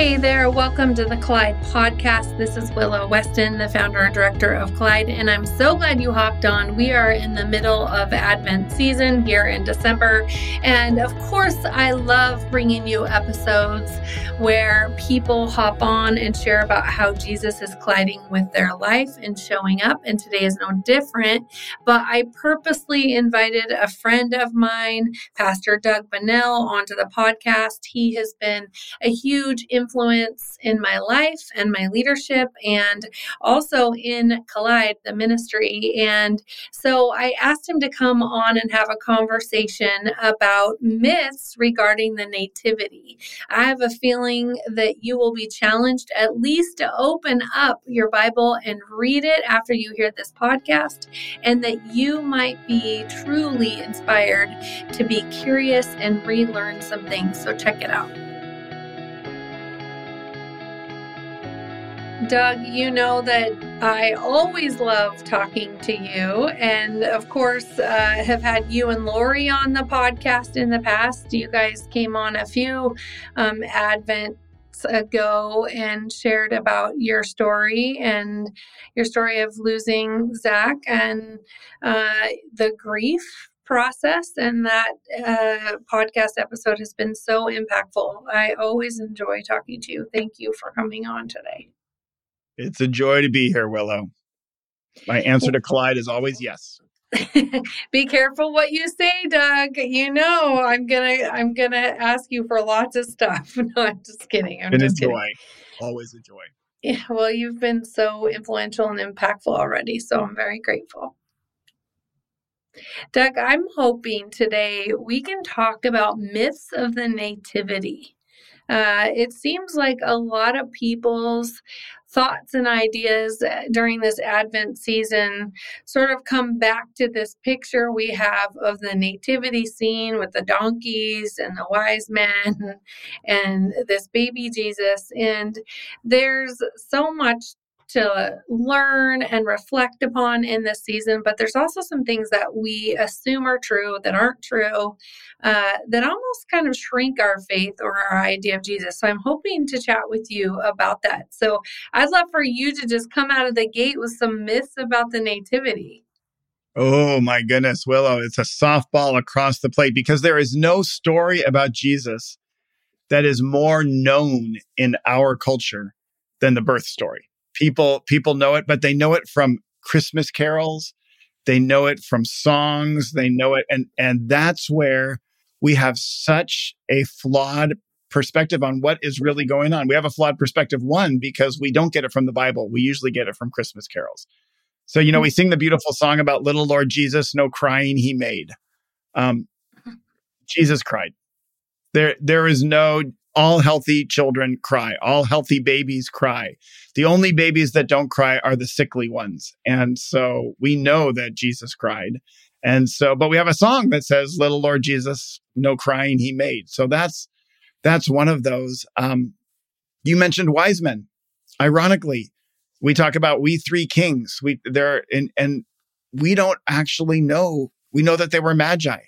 Hey there, welcome to the Collide podcast. This is Willow Weston, the founder and director of Collide, and I'm so glad you hopped on. We are in the middle of Advent season here in December, and of course, I love bringing you episodes where people hop on and share about how Jesus is colliding with their life and showing up, and today is no different. But I purposely invited a friend of mine, Pastor Doug Bunnell, onto the podcast. He has been a huge influence influence in my life and my leadership and also in Collide, the ministry. And so I asked him to come on and have a conversation about myths regarding the nativity. I have a feeling that you will be challenged at least to open up your Bible and read it after you hear this podcast, and that you might be truly inspired to be curious and relearn some things. So check it out. Doug, you know that I always love talking to you. And of course, uh, have had you and Lori on the podcast in the past. You guys came on a few um, Advent ago and shared about your story and your story of losing Zach and uh, the grief process. And that uh, podcast episode has been so impactful. I always enjoy talking to you. Thank you for coming on today. It's a joy to be here, Willow. My answer to Collide is always yes. be careful what you say, Doug. You know, I'm gonna I'm gonna ask you for lots of stuff. No, I'm just kidding. I'm been just a joy. Kidding. Always a joy. Yeah, well, you've been so influential and impactful already, so I'm very grateful. Doug, I'm hoping today we can talk about myths of the nativity. Uh, it seems like a lot of people's thoughts and ideas uh, during this Advent season sort of come back to this picture we have of the nativity scene with the donkeys and the wise men and this baby Jesus. And there's so much to learn and reflect upon in this season, but there's also some things that we assume are true that aren't true, uh, that almost kind of shrink our faith or our idea of Jesus. So I'm hoping to chat with you about that. So I'd love for you to just come out of the gate with some myths about the nativity. Oh my goodness, Willow, it's a softball across the plate because there is no story about Jesus that is more known in our culture than the birth story people people know it, but they know it from Christmas carols. They know it from songs. They know it, and and that's where we have such a flawed perspective on what is really going on. We have a flawed perspective, one, because we don't get it from the Bible. We usually get it from Christmas carols. So, you know, we sing the beautiful song about little Lord Jesus, no crying he made. Um, Jesus cried. There, there is no all healthy children cry. All healthy babies cry. The only babies that don't cry are the sickly ones. And so we know that Jesus cried. And so, but we have a song that says, Little Lord Jesus, no crying he made. So that's, that's one of those. Um, you mentioned wise men. Ironically, we talk about we three kings. We there and and we don't actually know. We know that they were magi.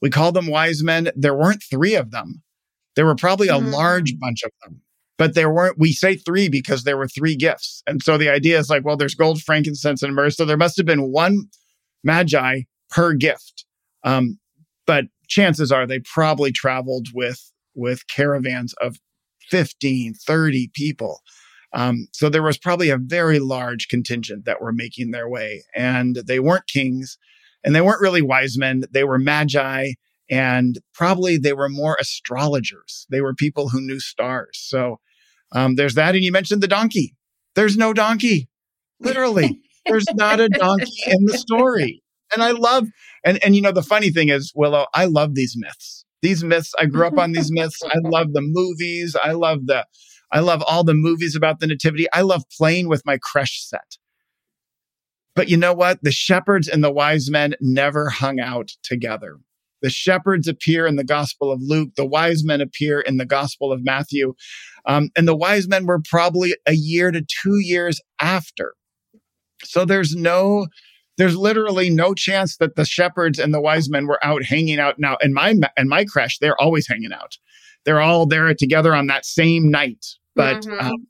We call them wise men. There weren't three of them. There were probably a mm-hmm. large bunch of them, but there weren't, we say three because there were three gifts. And so the idea is like, well, there's gold, frankincense, and myrrh. So there must have been one magi per gift. Um, but chances are they probably traveled with, with caravans of 15, 30 people. Um, so there was probably a very large contingent that were making their way and they weren't kings and they weren't really wise men. They were magi and probably they were more astrologers. They were people who knew stars. So um, there's that. And you mentioned the donkey. There's no donkey. Literally, there's not a donkey in the story. And I love, and, and you know, the funny thing is, Willow, I love these myths. These myths, I grew up on these myths. I love the movies. I love the, I love all the movies about the nativity. I love playing with my creche set. But you know what? The shepherds and the wise men never hung out together. The shepherds appear in the Gospel of Luke. The wise men appear in the Gospel of Matthew. Um, and the wise men were probably a year to two years after. So there's no, there's literally no chance that the shepherds and the wise men were out hanging out. Now, in my in my creche, they're always hanging out. they're all there together on that same night. But mm-hmm. um,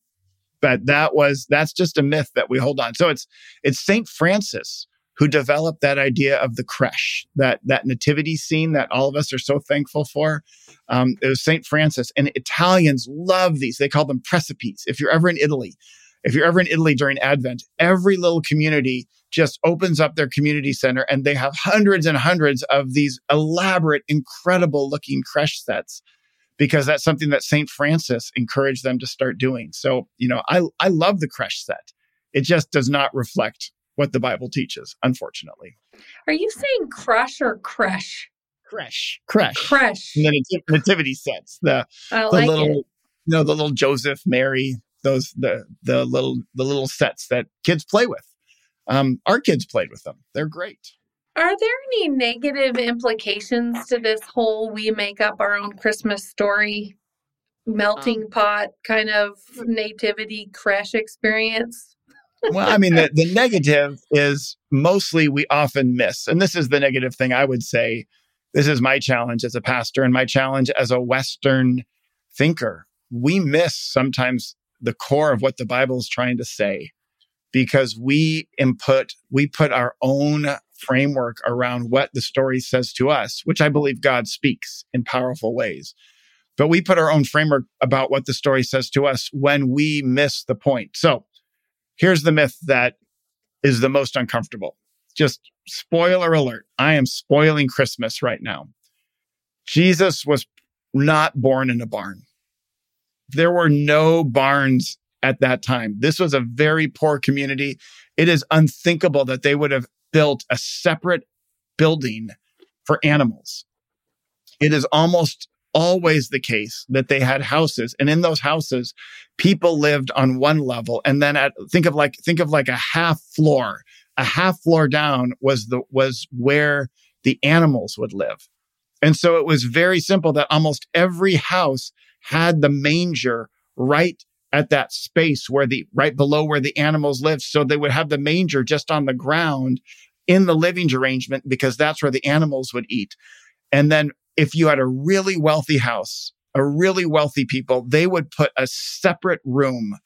but that was that's just a myth that we hold on. So it's it's Saint Francis who developed that idea of the creche, that that nativity scene that all of us are so thankful for. Um, it was Saint Francis, and Italians love these. They call them precipes. If you're ever in Italy, if you're ever in Italy during Advent, every little community just opens up their community center, and they have hundreds and hundreds of these elaborate, incredible looking creche sets because that's something that Saint Francis encouraged them to start doing. So, you know, I I love the creche set. It just does not reflect what the Bible teaches, unfortunately. Are you saying crush or creche? Creche. Creche. Creche. The nativity sets. The, I the like little, it. you know, the little Joseph, Mary, those the the little the little sets that kids play with. Um, our kids played with them. They're great. Are there any negative implications to this whole we make up our own Christmas story melting um, pot kind of nativity creche experience? Well, I mean, the, the negative is mostly we often miss. And this is the negative thing I would say. This is my challenge as a pastor and my challenge as a Western thinker. We miss sometimes the core of what the Bible is trying to say because we input, we put our own framework around what the story says to us, which I believe God speaks in powerful ways. But we put our own framework about what the story says to us when we miss the point. So Here's the myth that is the most uncomfortable. Just spoiler alert. I am spoiling Christmas right now. Jesus was not born in a barn. There were no barns at that time. This was a very poor community. It is unthinkable that they would have built a separate building for animals. It is almost always the case that they had houses and in those houses people lived on one level and then at think of like think of like a half floor. A half floor down was the was where the animals would live. And so it was very simple that almost every house had the manger right at that space where the right below where the animals lived. So they would have the manger just on the ground in the living arrangement because that's where the animals would eat. And then if you had a really wealthy house, a really wealthy people, they would put a separate room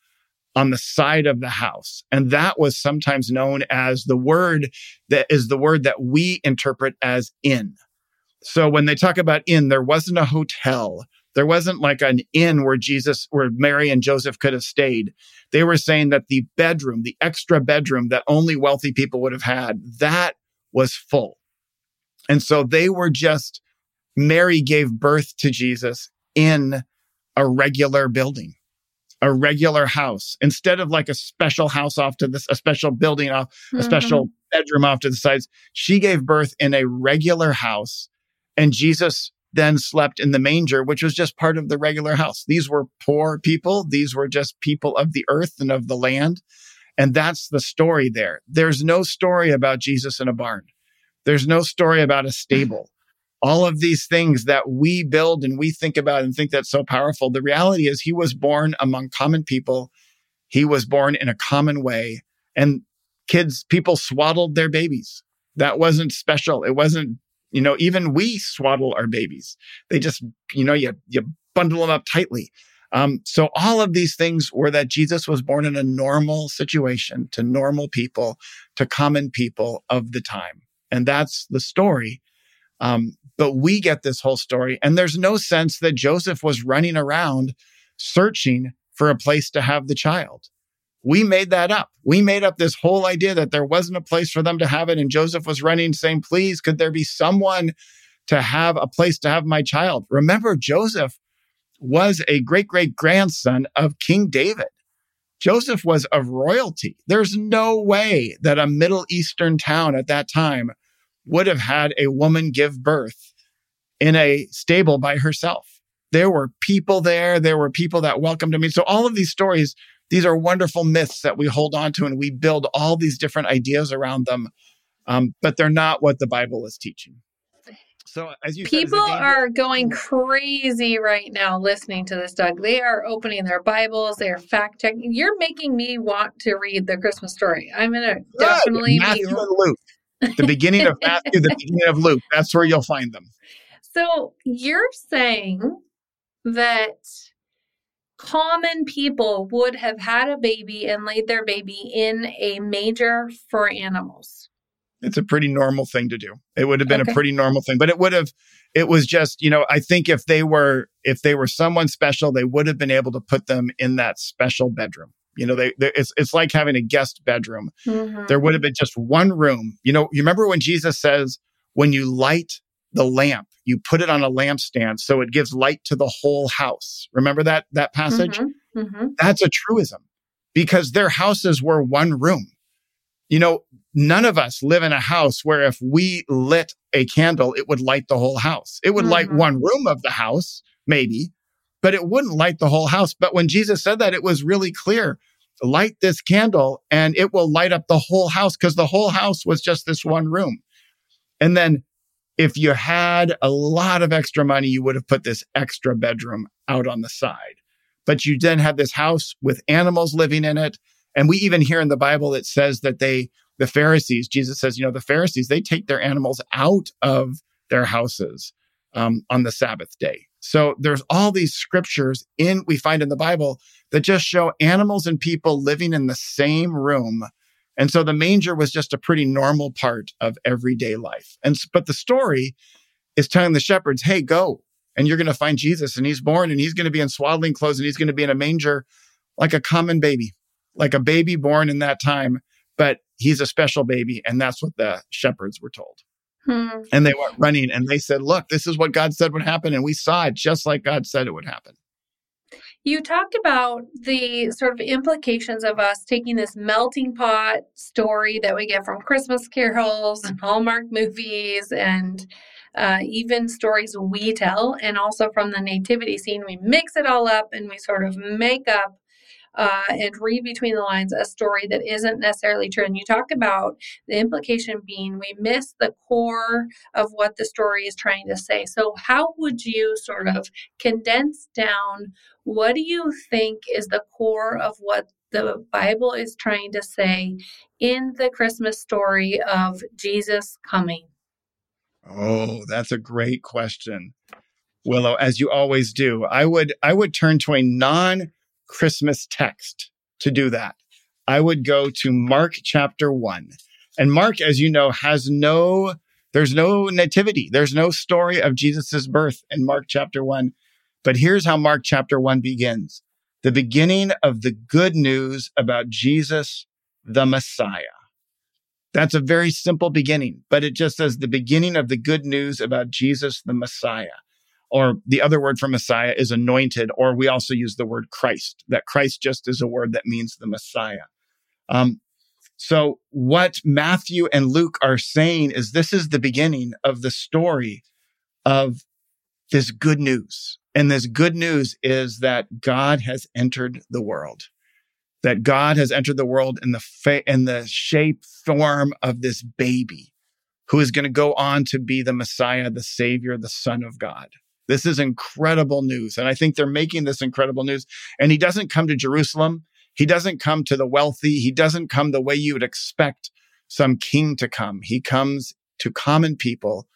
on the side of the house. And that was sometimes known as the word that is the word that we interpret as inn. So when they talk about inn, there wasn't a hotel. There wasn't like an inn where Jesus, where Mary and Joseph could have stayed. They were saying that the bedroom, the extra bedroom that only wealthy people would have had, that was full. And so they were just Mary gave birth to Jesus in a regular building, a regular house, instead of like a special house off to this, a special building off, mm-hmm. a special bedroom off to the sides. She gave birth in a regular house, and Jesus then slept in the manger, which was just part of the regular house. These were poor people. These were just people of the earth and of the land. And that's the story there. There's no story about Jesus in a barn. There's no story about a stable all of these things that we build and we think about and think that's so powerful. The reality is he was born among common people. He was born in a common way and kids, people swaddled their babies. That wasn't special. It wasn't, you know, even we swaddle our babies. They just, you know, you, you bundle them up tightly. Um, so all of these things were that Jesus was born in a normal situation to normal people, to common people of the time. And that's the story. Um, but we get this whole story. And there's no sense that Joseph was running around searching for a place to have the child. We made that up. We made up this whole idea that there wasn't a place for them to have it. And Joseph was running saying, please, could there be someone to have a place to have my child? Remember, Joseph was a great great grandson of King David. Joseph was of royalty. There's no way that a Middle Eastern town at that time would have had a woman give birth in a stable by herself. There were people there. There were people that welcomed me. So all of these stories, these are wonderful myths that we hold on to and we build all these different ideas around them. Um, but they're not what the Bible is teaching. So as you people said, are going crazy right now listening to this, Doug. They are opening their Bibles. They are fact checking. You're making me want to read the Christmas story. I'm gonna definitely Matthew be. The beginning of Matthew, the beginning of Luke. That's where you'll find them. So you're saying that common people would have had a baby and laid their baby in a manger for animals. It's a pretty normal thing to do. It would have been Okay. a pretty normal thing, but it would have it was just, you know, I think if they were if they were someone special, they would have been able to put them in that special bedroom. You know, they, they it's it's like having a guest bedroom. Mhm. There would have been just one room. You know, you remember when Jesus says when you light the lamp, you put it on a lampstand so it gives light to the whole house. Remember that that passage? Mhm. Mhm. That's a truism because their houses were one room. You know, none of us live in a house where if we lit a candle, it would light the whole house. It would light Mhm. one room of the house, maybe, but it wouldn't light the whole house. But when Jesus said that, it was really clear light this candle and it will light up the whole house because the whole house was just this one room. And then if you had a lot of extra money, you would have put this extra bedroom out on the side. But you then have this house with animals living in it. And we even hear in the Bible, it says that they, the Pharisees, Jesus says, you know, the Pharisees, they take their animals out of their houses um, on the Sabbath day. So there's all these scriptures in, we find in the Bible that just show animals and people living in the same room. And so the manger was just a pretty normal part of everyday life. And, but the story is telling the shepherds, hey, go and you're going to find Jesus and he's born and he's going to be in swaddling clothes and he's going to be in a manger like a common baby, like a baby born in that time. But he's a special baby. And that's what the shepherds were told. Hmm. And they went running and they said, look, this is what God said would happen. And we saw it just like God said it would happen. You talked about the sort of implications of us taking this melting pot story that we get from Christmas carols and Hallmark movies and uh, even stories we tell, and also from the nativity scene. We mix it all up and we sort of make up uh, and read between the lines a story that isn't necessarily true. And you talk about the implication being we miss the core of what the story is trying to say. So, how would you sort of condense down what do you think is the core of what the Bible is trying to say in the Christmas story of Jesus coming? Oh, that's a great question. Willow, as you always do, I would I would turn to a non-Christmas text to do that. I would go to Mark chapter 1. And Mark, as you know, has no there's no nativity. There's no story of Jesus's birth in Mark chapter 1. But here's how Mark chapter 1 begins. The beginning of the good news about Jesus the Messiah. That's a very simple beginning, but it just says the beginning of the good news about Jesus the Messiah. Or the other word for Messiah is anointed, or we also use the word Christ, that Christ just is a word that means the Messiah. Um, so, what Matthew and Luke are saying is this is the beginning of the story of this good news. And this good news is that God has entered the world that God has entered the world in the fa- in the shape form of this baby who is going to go on to be the Messiah, the Savior, the Son of God. This is incredible news. And I think they're making this incredible news. And he doesn't come to Jerusalem. He doesn't come to the wealthy. He doesn't come the way you would expect some king to come. He comes to common people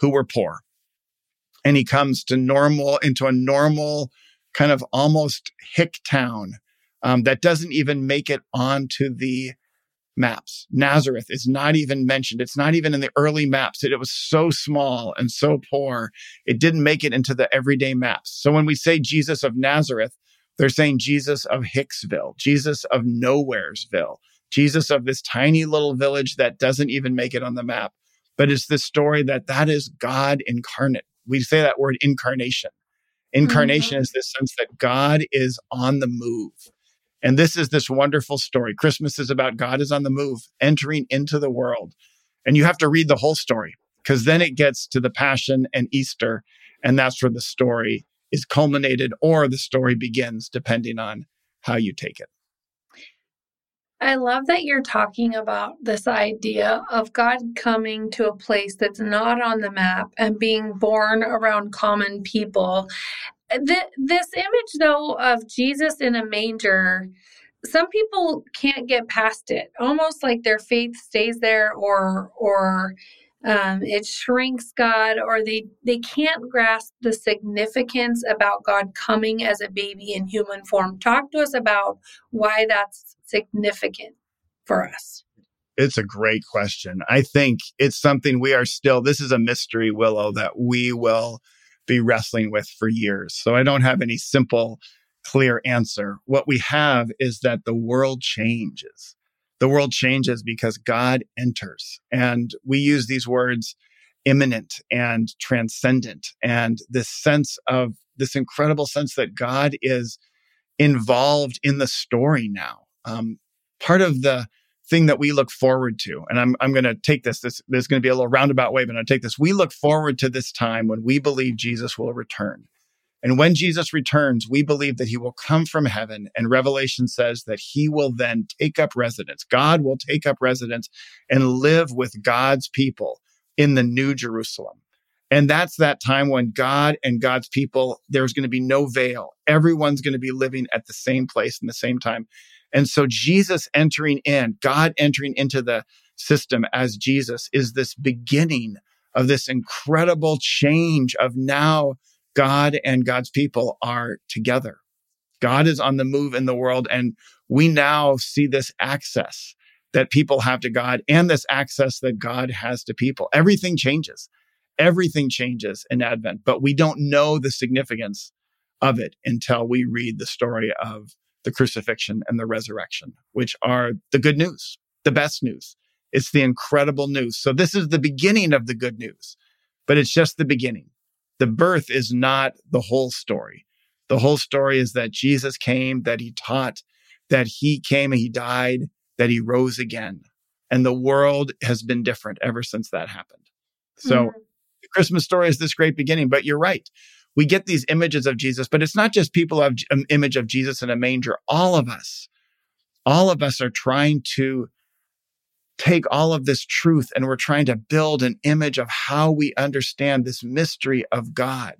who were poor. And he comes to normal, into a normal kind of almost hick town um, that doesn't even make it onto the maps. Nazareth is not even mentioned. It's not even in the early maps. It, it was so small and so poor. It didn't make it into the everyday maps. So when we say Jesus of Nazareth, they're saying Jesus of Hicksville, Jesus of Nowheresville, Jesus of this tiny little village that doesn't even make it on the map. But it's this story that that is God incarnate. We say that word incarnation. Incarnation mm-hmm. is this sense that God is on the move. And this is this wonderful story. Christmas is about God is on the move, entering into the world. And you have to read the whole story because then it gets to the Passion and Easter. And that's where the story is culminated or the story begins, depending on how you take it. I love that you're talking about this idea of God coming to a place that's not on the map and being born around common people. Th- this image, though, of Jesus in a manger, some people can't get past it. Almost like their faith stays there, or or um, it shrinks God, or they they can't grasp the significance about God coming as a baby in human form. Talk to us about why that's significant for us. It's a great question. I think it's something we are still. This is a mystery, Willow, that we will be wrestling with for years. So I don't have any simple, clear answer. What we have is that the world changes the world changes because God enters. And we use these words immanent and transcendent and this sense of this incredible sense that God is involved in the story now. Um, part of the thing that we look forward to, and I'm, I'm going to take this, this, is going to be a little roundabout way, but to take this. We look forward to this time when we believe Jesus will return. And when Jesus returns, we believe that he will come from heaven. And Revelation says that he will then take up residence. God will take up residence and live with God's people in the new Jerusalem. And that's that time when God and God's people, there's going to be no veil. Everyone's going to be living at the same place in the same time. And so Jesus entering in, God entering into the system as Jesus is this beginning of this incredible change of now God and God's people are together. God is on the move in the world. And we now see this access that people have to God and this access that God has to people. Everything changes. Everything changes in Advent, but we don't know the significance of it until we read the story of the crucifixion and the resurrection, which are the good news, the best news. It's the incredible news. So this is the beginning of the good news, but it's just the beginning the birth is not the whole story. The whole story is that Jesus came, that he taught, that he came and he died, that he rose again. And the world has been different ever since that happened. So mm-hmm. the Christmas story is this great beginning, but you're right. We get these images of Jesus, but it's not just people have an um, image of Jesus in a manger. All of us, all of us are trying to take all of this truth and we're trying to build an image of how we understand this mystery of God.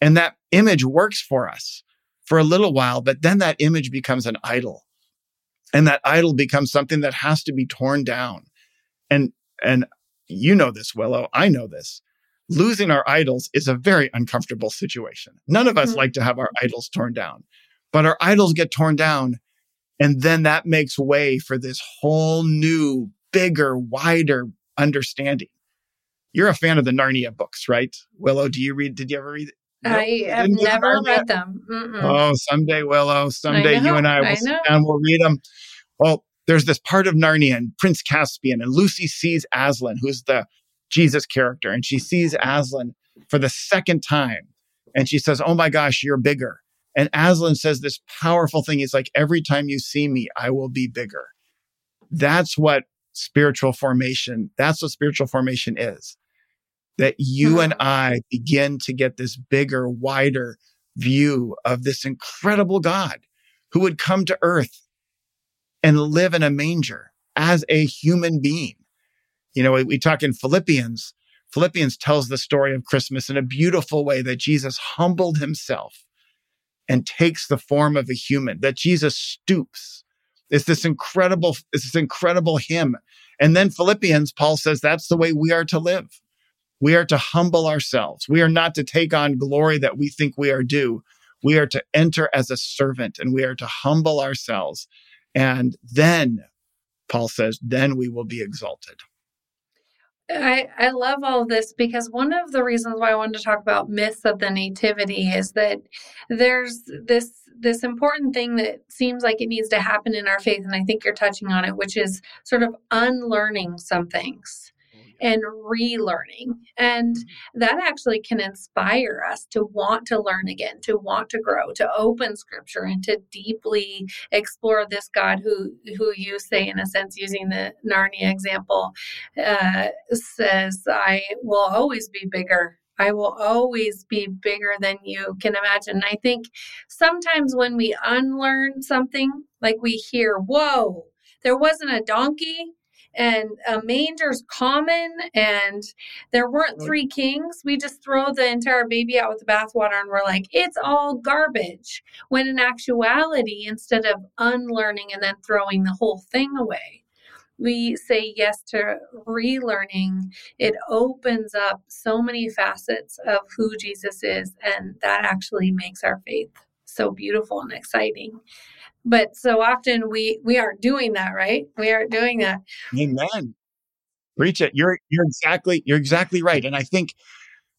And that image works for us for a little while, but then that image becomes an idol. And that idol becomes something that has to be torn down. And, and you know this, Willow. I know this. Losing our idols is a very uncomfortable situation. None of us mm-hmm. like to have our idols torn down, but our idols get torn down. And then that makes way for this whole new bigger, wider understanding. You're a fan of the Narnia books, right? Willow, do you read? Did you ever read? I have never read them. Mm-mm. Oh, someday, Willow, someday you and I will I sit down, we'll read them. Well, there's this part of Narnia and Prince Caspian, and Lucy sees Aslan, who's the Jesus character, and she sees Aslan for the second time. And she says, Oh my gosh, you're bigger. And Aslan says this powerful thing. He's like, Every time you see me, I will be bigger. That's what spiritual formation. That's what spiritual formation is. That you and hmm. I begin to get this bigger, wider view of this incredible God who would come to earth and live in a manger as a human being. You know, we, we talk in Philippians. Philippians tells the story of Christmas in a beautiful way that Jesus humbled himself and takes the form of a human, that Jesus stoops it's this incredible, it's this incredible hymn. And then Philippians, Paul says that's the way we are to live. We are to humble ourselves. We are not to take on glory that we think we are due. We are to enter as a servant and we are to humble ourselves. And then, Paul says, then we will be exalted. I, I love all this because one of the reasons why I wanted to talk about myths of the nativity is that there's this this important thing that seems like it needs to happen in our faith and I think you're touching on it which is sort of unlearning some things and relearning. And that actually can inspire us to want to learn again, to want to grow, to open scripture and to deeply explore this God who who you say in a sense using the Narnia example uh, says I will always be bigger I will always be bigger than you can imagine. I think sometimes when we unlearn something, like we hear, whoa, there wasn't a donkey, and a manger's common and there weren't three kings we just throw the entire baby out with the bathwater and we're like it's all garbage when in actuality instead of unlearning and then throwing the whole thing away we say yes to relearning, it opens up so many facets of who Jesus is. And that actually makes our faith so beautiful and exciting. But so often we we aren't doing that, right? We aren't doing that. Amen. Preach it. You're you're exactly you're exactly right. And I think,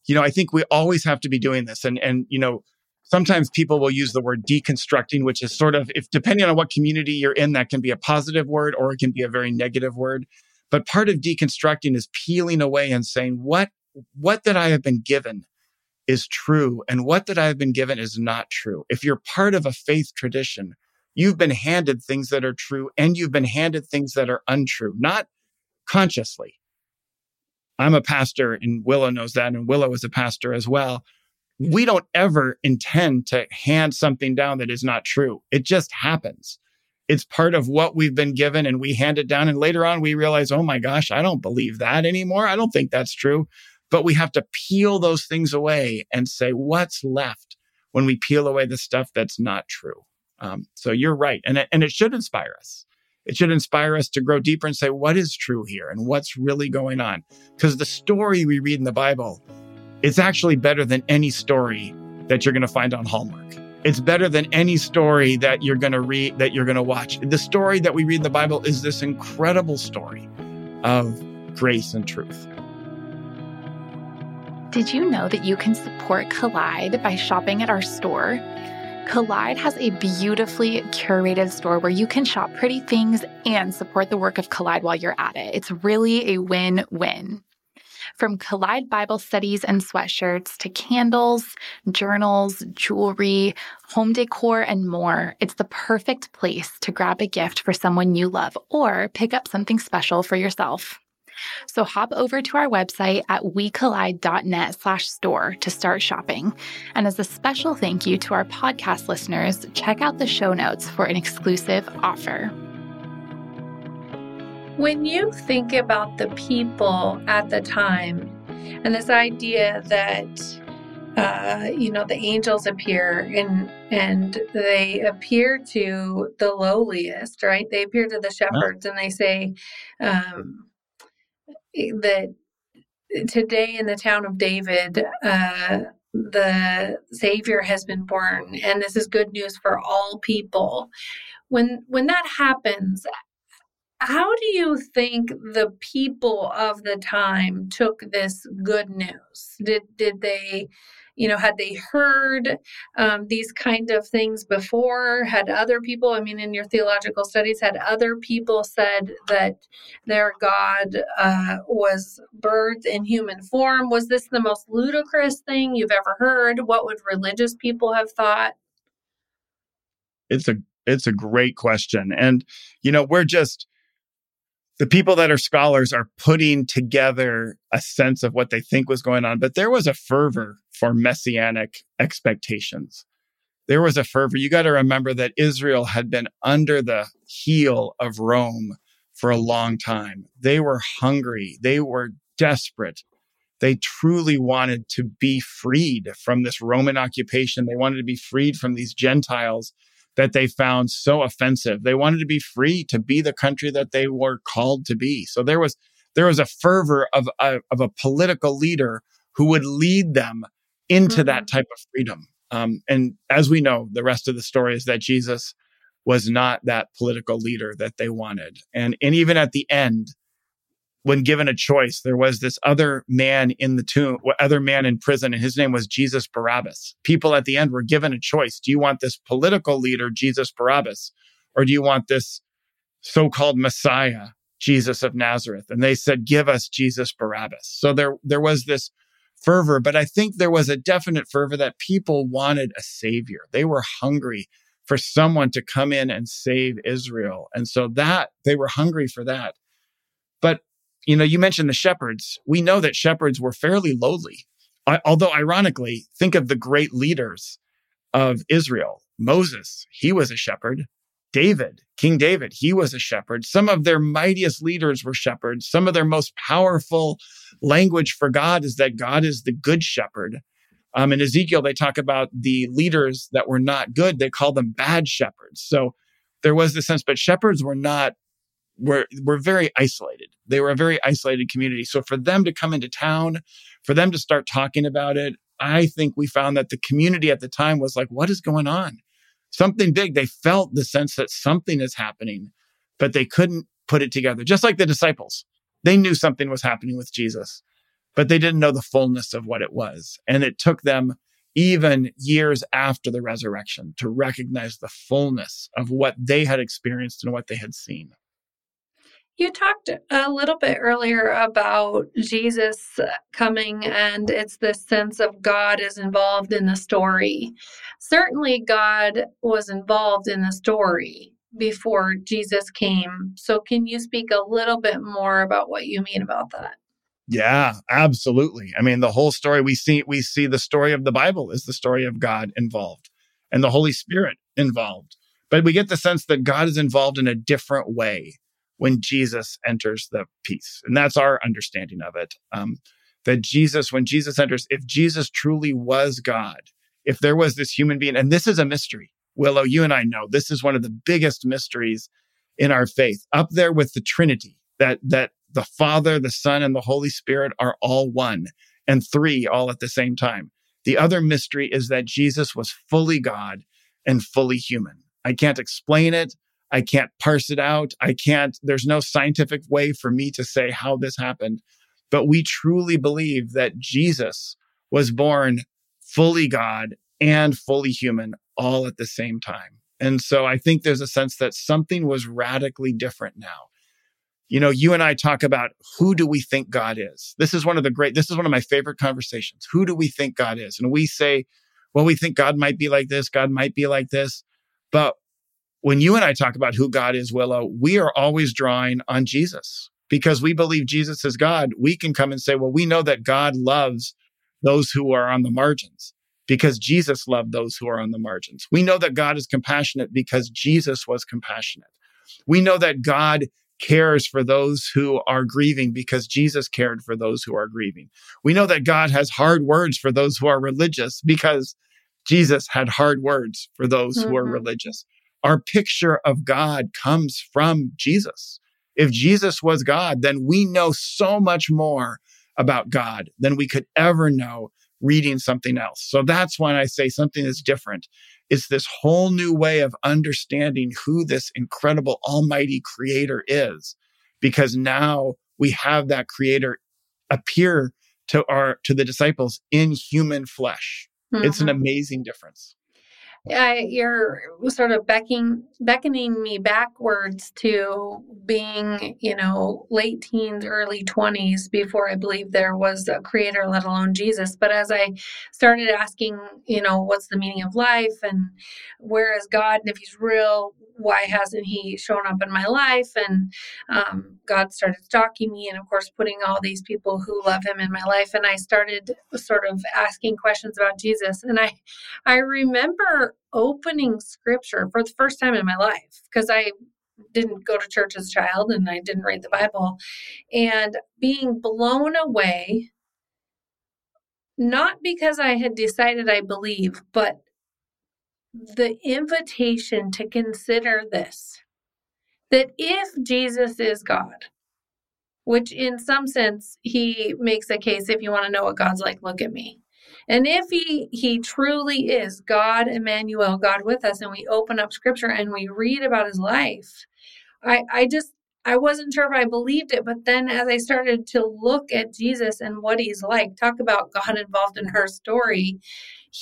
you know, I think we always have to be doing this. And and you know, sometimes people will use the word deconstructing, which is sort of if depending on what community you're in, that can be a positive word or it can be a very negative word. But part of deconstructing is peeling away and saying, what what that I have been given is true and what that I have been given is not true. If you're part of a faith tradition, you've been handed things that are true and you've been handed things that are untrue, not consciously. I'm a pastor and Willow knows that, and Willow is a pastor as well. We don't ever intend to hand something down that is not true. It just happens. It's part of what we've been given and we hand it down. And later on, we realize, oh my gosh, I don't believe that anymore. I don't think that's true. But we have to peel those things away and say, what's left when we peel away the stuff that's not true? Um, so you're right. And it, and it should inspire us. It should inspire us to grow deeper and say, what is true here and what's really going on? Because the story we read in the Bible is actually better than any story that you're going to find on Hallmark. It's better than any story that you're going to read, that you're going to watch. The story that we read in the Bible is this incredible story of grace and truth. Did you know that you can support Collide by shopping at our store? Collide has a beautifully curated store where you can shop pretty things and support the work of Collide while you're at it. It's really a win win. From Collide Bible studies and sweatshirts to candles, journals, jewelry, home decor, and more, it's the perfect place to grab a gift for someone you love or pick up something special for yourself. So hop over to our website at wecollide.net slash store to start shopping. And as a special thank you to our podcast listeners, check out the show notes for an exclusive offer. When you think about the people at the time and this idea that uh, you know the angels appear and and they appear to the lowliest right they appear to the shepherds and they say um, that today in the town of David, uh, the Savior has been born, and this is good news for all people. When when that happens, how do you think the people of the time took this good news? Did did they you know had they heard um, these kind of things before? Had other people i mean in your theological studies had other people said that their god uh, was birthed in human form? Was this the most ludicrous thing you've ever heard? What would religious people have thought? It's a it's a great question. And you know we're just the people that are scholars are putting together a sense of what they think was going on. But there was a fervor for messianic expectations. There was a fervor. You got to remember that Israel had been under the heel of Rome for a long time. They were hungry. They were desperate. They truly wanted to be freed from this Roman occupation. They wanted to be freed from these Gentiles that they found so offensive. They wanted to be free to be the country that they were called to be. So there was there was a fervor of a, of a political leader who would lead them into mm-hmm. that type of freedom. Um, and as we know, the rest of the story is that Jesus was not that political leader that they wanted. And and even at the end, when given a choice, there was this other man in the tomb, other man in prison, and his name was Jesus Barabbas. People at the end were given a choice. Do you want this political leader, Jesus Barabbas, or do you want this so called Messiah, Jesus of Nazareth? And they said, give us Jesus Barabbas. So there, there was this fervor, but I think there was a definite fervor that people wanted a savior. They were hungry for someone to come in and save Israel. And so that they were hungry for that. But you know, you mentioned the shepherds. We know that shepherds were fairly lowly. I, although, ironically, think of the great leaders of Israel. Moses, he was a shepherd. David, King David, he was a shepherd. Some of their mightiest leaders were shepherds. Some of their most powerful language for God is that God is the good shepherd. Um, in Ezekiel, they talk about the leaders that were not good. They call them bad shepherds. So there was this sense, but shepherds were not were were very isolated. They were a very isolated community. So for them to come into town, for them to start talking about it, I think we found that the community at the time was like, what is going on? Something big. They felt the sense that something is happening, but they couldn't put it together. Just like the disciples. They knew something was happening with Jesus, but they didn't know the fullness of what it was. And it took them even years after the resurrection to recognize the fullness of what they had experienced and what they had seen. You talked a little bit earlier about Jesus coming, and it's this sense of God is involved in the story. Certainly, God was involved in the story before Jesus came. So, can you speak a little bit more about what you mean about that? Yeah, absolutely. I mean, the whole story we see we see the story of the Bible is the story of God involved and the Holy Spirit involved. But we get the sense that God is involved in a different way when Jesus enters the piece. And that's our understanding of it. Um, that Jesus, when Jesus enters, if Jesus truly was God, if there was this human being, and this is a mystery, Willow, you and I know this is one of the biggest mysteries in our faith, up there with the Trinity, that, that the Father, the Son, and the Holy Spirit are all one and three all at the same time. The other mystery is that Jesus was fully God and fully human. I can't explain it. I can't parse it out. I can't, there's no scientific way for me to say how this happened. But we truly believe that Jesus was born fully God and fully human all at the same time. And so I think there's a sense that something was radically different now. You know, you and I talk about who do we think God is? This is one of the great, this is one of my favorite conversations. Who do we think God is? And we say, well, we think God might be like this, God might be like this. But when you and I talk about who God is, Willow, we are always drawing on Jesus because we believe Jesus is God. We can come and say, well, we know that God loves those who are on the margins because Jesus loved those who are on the margins. We know that God is compassionate because Jesus was compassionate. We know that God cares for those who are grieving because Jesus cared for those who are grieving. We know that God has hard words for those who are religious because Jesus had hard words for those mm-hmm. who are mm-hmm. religious our picture of God comes from Jesus. If Jesus was God, then we know so much more about God than we could ever know reading something else. So that's when I say something is different. It's this whole new way of understanding who this incredible almighty creator is, because now we have that creator appear to our, to the disciples in human flesh. Mm-hmm. It's an mm-hmm. amazing difference. I, you're sort of becking, beckoning me backwards to being, you know, late teens, early 20s before I believed there was a creator, let alone Jesus. But as I started asking, you know, what's the meaning of life and where is God and if he's real, why hasn't he shown up in my life? And um, God started stalking me, and of course, putting all these people who love him in my life. And I started sort of asking questions about Jesus. And I, I remember opening scripture for the first time in my life because I didn't go to church as a child and I didn't read the Bible, and being blown away. Not because I had decided I believe, but the invitation to consider this that if Jesus is God, which in some sense he makes a case if you want to know what God's like, look at me. And if he he truly is God Emmanuel, God with us, and we open up scripture and we read about his life, I, I just I wasn't sure if I believed it, but then as I started to look at Jesus and what he's like, talk about God involved in her story,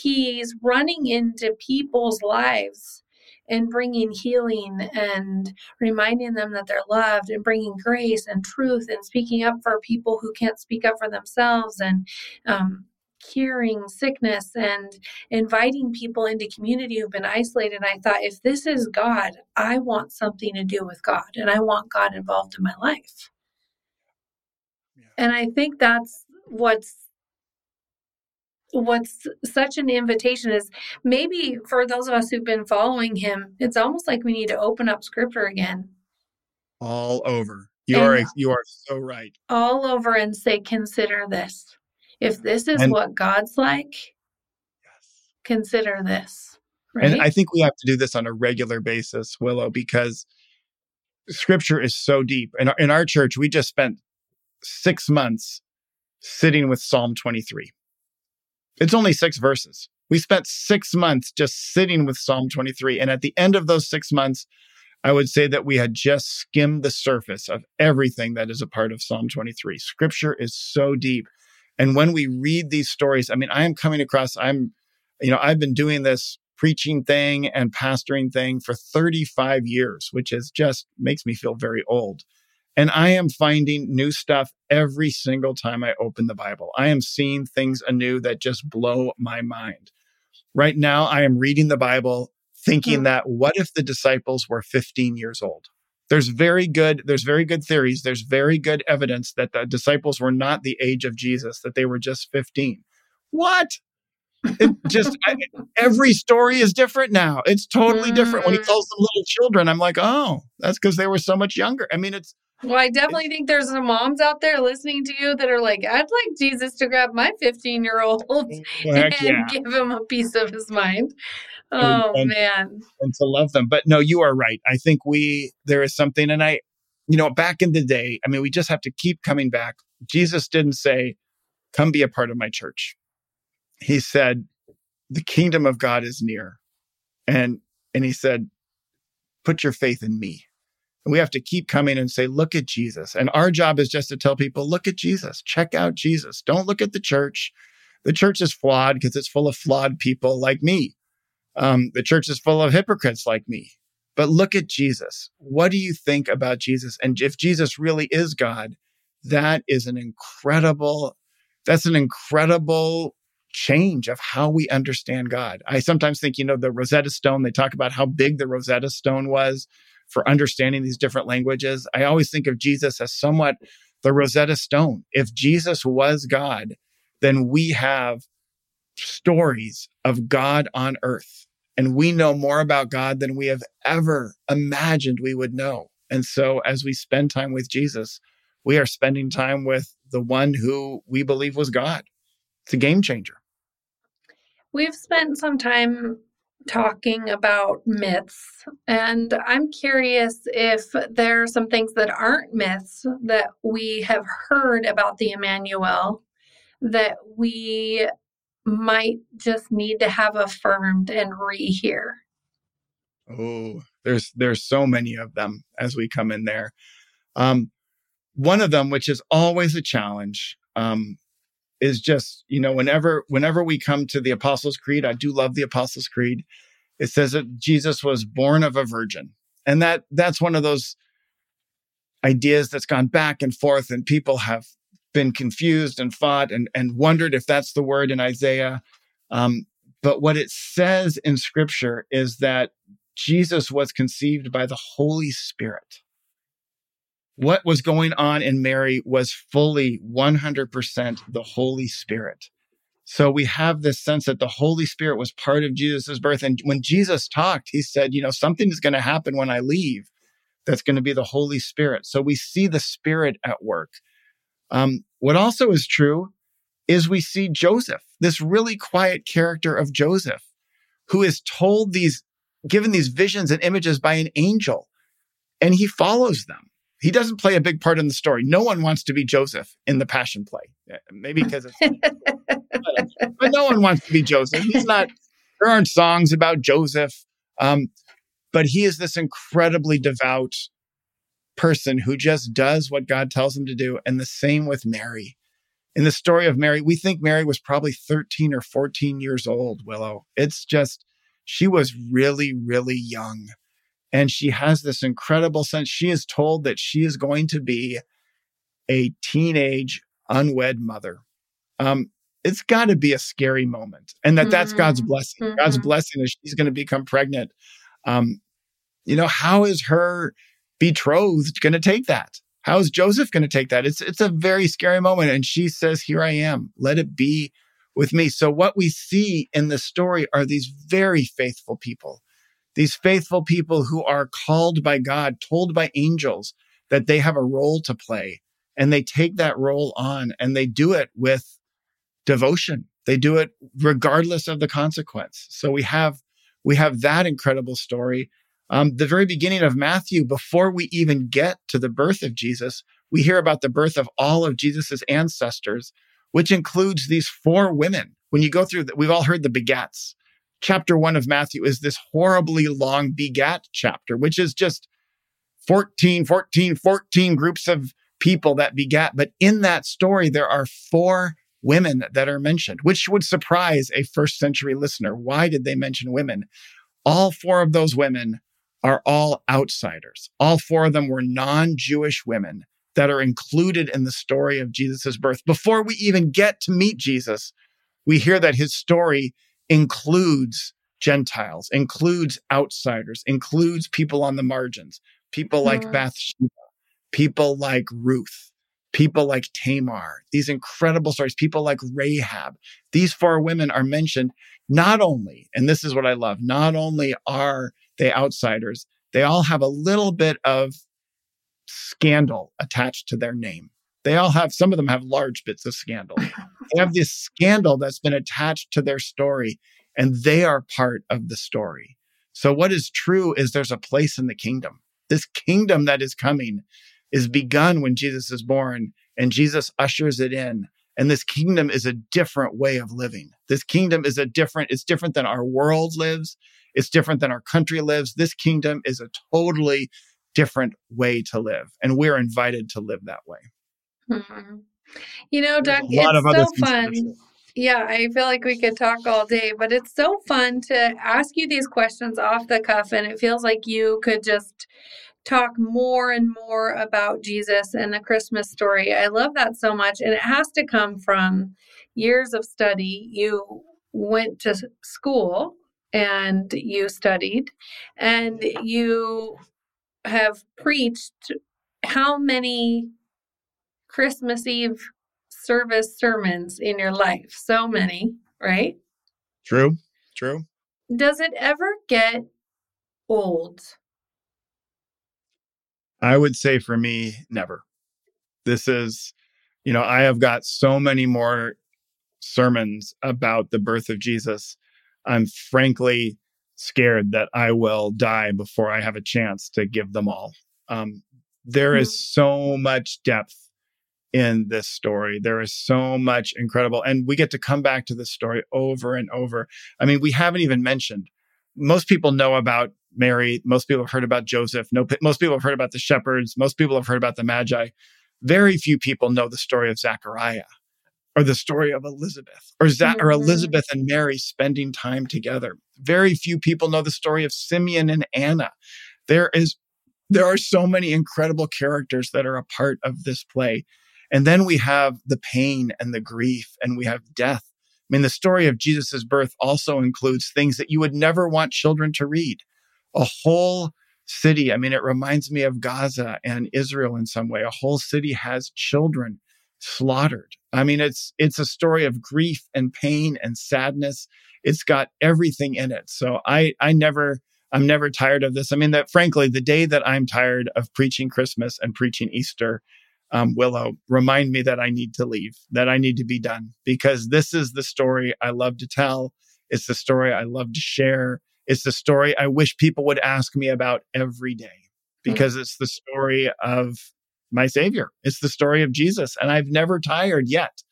he's running into people's lives and bringing healing and reminding them that they're loved and bringing grace and truth and speaking up for people who can't speak up for themselves and um, curing sickness and inviting people into community who've been isolated. And I thought, if this is God, I want something to do with God and I want God involved in my life. Yeah. And I think that's what's what's such an invitation is maybe for those of us who've been following him, it's almost like we need to open up scripture again. All over. You and are you are so right. All over and say, consider this. If this is and, what God's like, yes. consider this. Right? And I think we have to do this on a regular basis, Willow, because scripture is so deep. In our, in our church, we just spent six months sitting with Psalm 23. It's only six verses. We spent six months just sitting with Psalm 23. And at the end of those six months, I would say that we had just skimmed the surface of everything that is a part of Psalm 23. Scripture is so deep. And when we read these stories, I mean, I am coming across, I'm, you know, I've been doing this preaching thing and pastoring thing for 35 years, which is just makes me feel very old. And I am finding new stuff every single time I open the Bible. I am seeing things anew that just blow my mind. Right now, I am reading the Bible thinking mm. that what if the disciples were 15 years old? There's very good, there's very good theories. There's very good evidence that the disciples were not the age of Jesus, that they were just 15. What? It just I, every story is different now. It's totally different. When he mm. calls them little children, I'm like, oh, that's because they were so much younger. I mean, it's well, I definitely think there's some moms out there listening to you that are like, I'd like Jesus to grab my 15 year old well, and yeah. give him a piece of his mind. Oh, and, man. And to love them. But no, you are right. I think we, there is something, and I, you know, back in the day, I mean, we just have to keep coming back. Jesus didn't say, come be a part of my church. He said, the kingdom of God is near. And, and he said, put your faith in me. And we have to keep coming and say, look at Jesus. And our job is just to tell people, look at Jesus, check out Jesus. Don't look at the church. The church is flawed because it's full of flawed people like me. Um, the church is full of hypocrites like me. But look at Jesus. What do you think about Jesus? And if Jesus really is God, that is an incredible, that's an incredible change of how we understand God. I sometimes think, you know, the Rosetta Stone, they talk about how big the Rosetta Stone was for understanding these different languages. I always think of Jesus as somewhat the Rosetta Stone. If Jesus was God, then we have stories of God on earth. And we know more about God than we have ever imagined we would know. And so as we spend time with Jesus, we are spending time with the one who we believe was God. It's a game changer. We've spent some time talking about myths, and I'm curious if there are some things that aren't myths that we have heard about the Emmanuel that we might just need to have affirmed and rehear. Oh, there's there's so many of them as we come in there. Um, one of them, which is always a challenge, um, is just you know whenever whenever we come to the apostles creed i do love the apostles creed. It says that jesus was born of a virgin. And that that's one of those ideas that's gone back and forth and people have been confused and fought and, and wondered if that's the word in isaiah. Um, but what it says in scripture is that jesus was conceived by the holy spirit what was going on in Mary was fully 100% the Holy Spirit. So we have this sense that the Holy Spirit was part of Jesus' birth. And when Jesus talked, he said, you know, something is going to happen when I leave that's going to be the Holy Spirit. So we see the Spirit at work. Um, what also is true is we see Joseph, this really quiet character of Joseph, who is told these, given these visions and images by an angel, and he follows them he doesn't play a big part in the story. No one wants to be Joseph in the Passion play. Maybe because it's, but, but, no one wants to be Joseph. He's not. There aren't songs about Joseph, um, but he is this incredibly devout person who just does what God tells him to do. And the same with Mary. In the story of Mary, we think Mary was probably 13 or 14 years old, Willow. It's just, she was really, really young and she has this incredible sense. She is told that she is going to be a teenage unwed mother. Um, it's got to be a scary moment, and that mm-hmm. that's God's mm-hmm. blessing. Mm-hmm. God's blessing is she's going to become pregnant. Um, you know, how is her betrothed going to take that? How is Joseph going to take that? It's it's a very scary moment, and she says, "Here I am. Let it be with me." So what we see in the story are these very faithful people these faithful people who are called by God, told by angels that they have a role to play. And they take that role on and they do it with devotion. They do it regardless of the consequence. So we have, we have that incredible story. Um, the very beginning of Matthew, before we even get to the birth of Jesus, we hear about the birth of all of Jesus's ancestors, which includes these four women. When you go through, the, we've all heard the begats. Chapter one of Matthew is this horribly long begat chapter, which is just 14, 14, 14 groups of people that begat. But in that story, there are four women that are mentioned, which would surprise a first century listener. Why did they mention women? All four of those women are all outsiders. All four of them were non Jewish women that are included in the story of Jesus' birth. Before we even get to meet Jesus, we hear that his story includes Gentiles, includes outsiders, includes people on the margins, people like mm-hmm. Bathsheba, people like Ruth, people like Tamar, these incredible stories, people like Rahab. These four women are mentioned not only, and this is what I love, not only are they outsiders, they all have a little bit of scandal attached to their name. They all have, some of them have large bits of scandal. they have this scandal that's been attached to their story, and they are part of the story. So, what is true is there's a place in the kingdom. This kingdom that is coming is begun when Jesus is born and Jesus ushers it in. And this kingdom is a different way of living. This kingdom is a different, it's different than our world lives. It's different than our country lives. This kingdom is a totally different way to live. And we're invited to live that way. Mm-hmm. You know, Doug, it's so fun. Yeah, I feel like we could talk all day, but it's so fun to ask you these questions off the cuff. And it feels like you could just talk more and more about Jesus and the Christmas story. I love that so much. And it has to come from years of study. You went to school and you studied and you have preached how many Christmas Eve service sermons in your life? So many, right? True, true. Does it ever get old? I would say for me, never. This is, you know, I have got so many more sermons about the birth of Jesus. I'm frankly scared that I will die before I have a chance to give them all. Um, there is so much depth in this story. There is so much incredible, and we get to come back to this story over and over. I mean, we haven't even mentioned. Most people know about Mary. Most people have heard about Joseph. No, most people have heard about the shepherds. Most people have heard about the Magi. Very few people know the story of Zechariah or the story of Elizabeth or, mm-hmm. or Elizabeth and Mary spending time together. Very few people know the story of Simeon and Anna. There is, there are so many incredible characters that are a part of this play. And then we have the pain and the grief and we have death. I mean, the story of Jesus' birth also includes things that you would never want children to read a whole city. I mean, it reminds me of Gaza and Israel in some way. A whole city has children slaughtered. I mean, it's it's a story of grief and pain and sadness. It's got everything in it. So I I never I'm never tired of this. I mean, that frankly, the day that I'm tired of preaching Christmas and preaching Easter, um, Willow, remind me that I need to leave, that I need to be done, because this is the story I love to tell. It's the story I love to share. It's the story I wish people would ask me about every day hmm. because it's the story of my savior. It's the story of Jesus. And I've never tired yet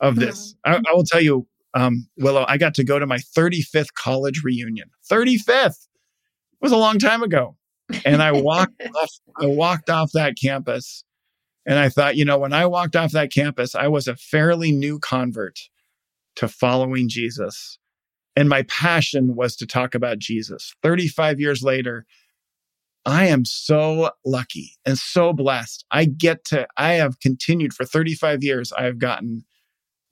of this. Mm-hmm. I, I, will tell you, um, Willow, I got to go to my 35th college reunion. 35th it was a long time ago. And I walked off, I walked off that campus and I thought, you know, when I walked off that campus, I was a fairly new convert to following Jesus. And my passion was to talk about Jesus. 35 years later, I am so lucky and so blessed. I get to, I have continued for 35 years, I have gotten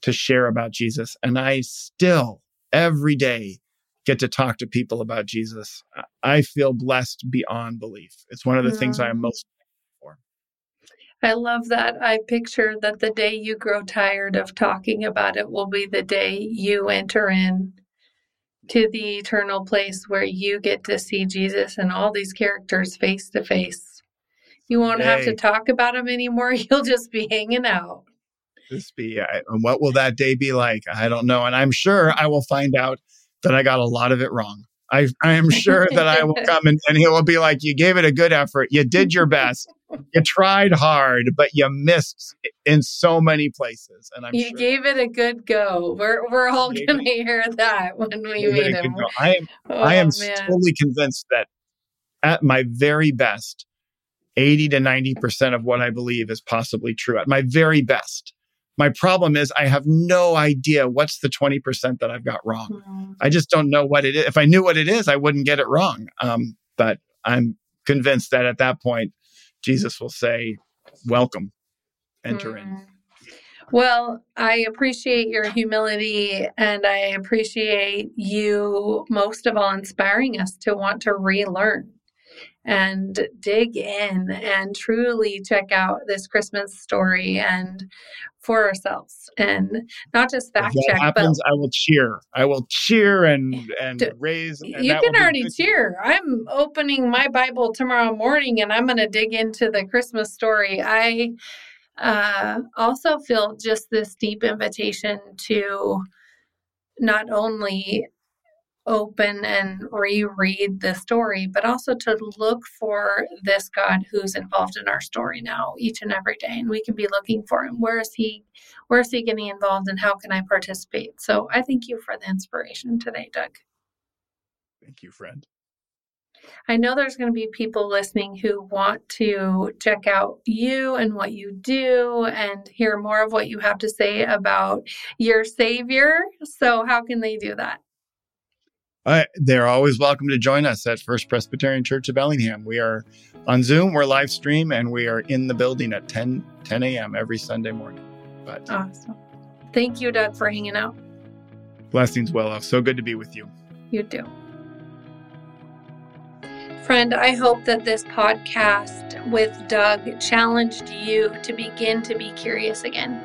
to share about Jesus. And I still, every day, get to talk to people about Jesus. I feel blessed beyond belief. It's one of the yeah. things I am most for. I love that. I picture that the day you grow tired of talking about it will be the day you enter in to the eternal place where you get to see Jesus and all these characters face to face. You won't Yay. have to talk about them anymore. You'll just be hanging out. Just be, uh, and what will that day be like? I don't know. And I'm sure I will find out that I got a lot of it wrong. I, I am sure that I will come and, and he will be like, You gave it a good effort. You did your best. You tried hard, but you missed in so many places. And I'm you sure gave it a good go. We're we're all gonna hear that when we meet him. I am oh, I am man. totally convinced that at my very best, 80 to 90% of what I believe is possibly true at my very best. My problem is I have no idea what's the 20% that I've got wrong. Mm. I just don't know what it is. If I knew what it is, I wouldn't get it wrong. Um, but I'm convinced that at that point, Jesus will say, Welcome, enter mm. in. Well, I appreciate your humility and I appreciate you most of all inspiring us to want to relearn and dig in and truly check out this Christmas story and for ourselves and not just fact if that check. Happens, but I will cheer. I will cheer and and to, raise. And you can already cheer. I'm opening my Bible tomorrow morning and I'm going to dig into the Christmas story. I uh, also feel just this deep invitation to not only open and reread the story, but also to look for this God who's involved in our story now each and every day. And we can be looking for him. Where is he? Where is he getting involved and how can I participate? So I thank you for the inspiration today, Doug. Thank you, friend. I know there's going to be people listening who want to check out you and what you do and hear more of what you have to say about your Savior. So, how can they do that? Uh, they're always welcome to join us at First Presbyterian Church of Bellingham. We are on Zoom, we're live stream, and we are in the building at 10, 10 a.m. every Sunday morning. But awesome. Thank you, Doug, for hanging out. Blessings, Willow. So good to be with you. You too. Friend, I hope that this podcast with Doug challenged you to begin to be curious again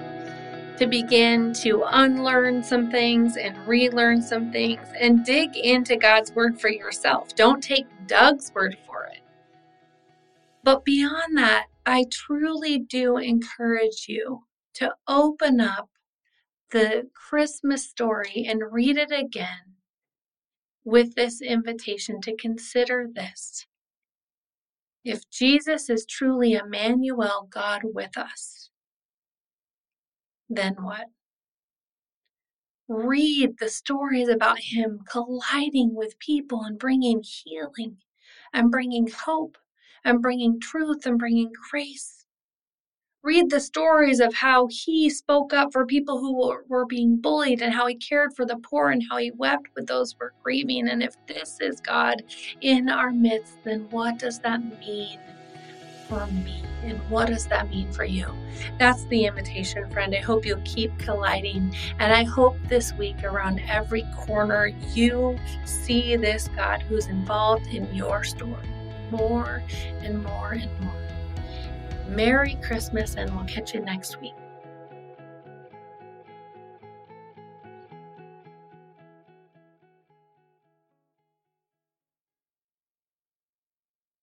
to begin to unlearn some things and relearn some things and dig into God's word for yourself. Don't take Doug's word for it. But beyond that, I truly do encourage you to open up the Christmas story and read it again with this invitation to consider this. If Jesus is truly Emmanuel, God with us, then what? Read the stories about him colliding with people and bringing healing and bringing hope and bringing truth and bringing grace. Read the stories of how he spoke up for people who were, being bullied and how he cared for the poor and how he wept with those who were grieving. And if this is God in our midst, then what does that mean for me? And what does that mean for you? That's the invitation, friend. I hope you'll keep colliding. And I hope this week, around every corner, you see this God who's involved in your story more and more and more. Merry Christmas, and we'll catch you next week.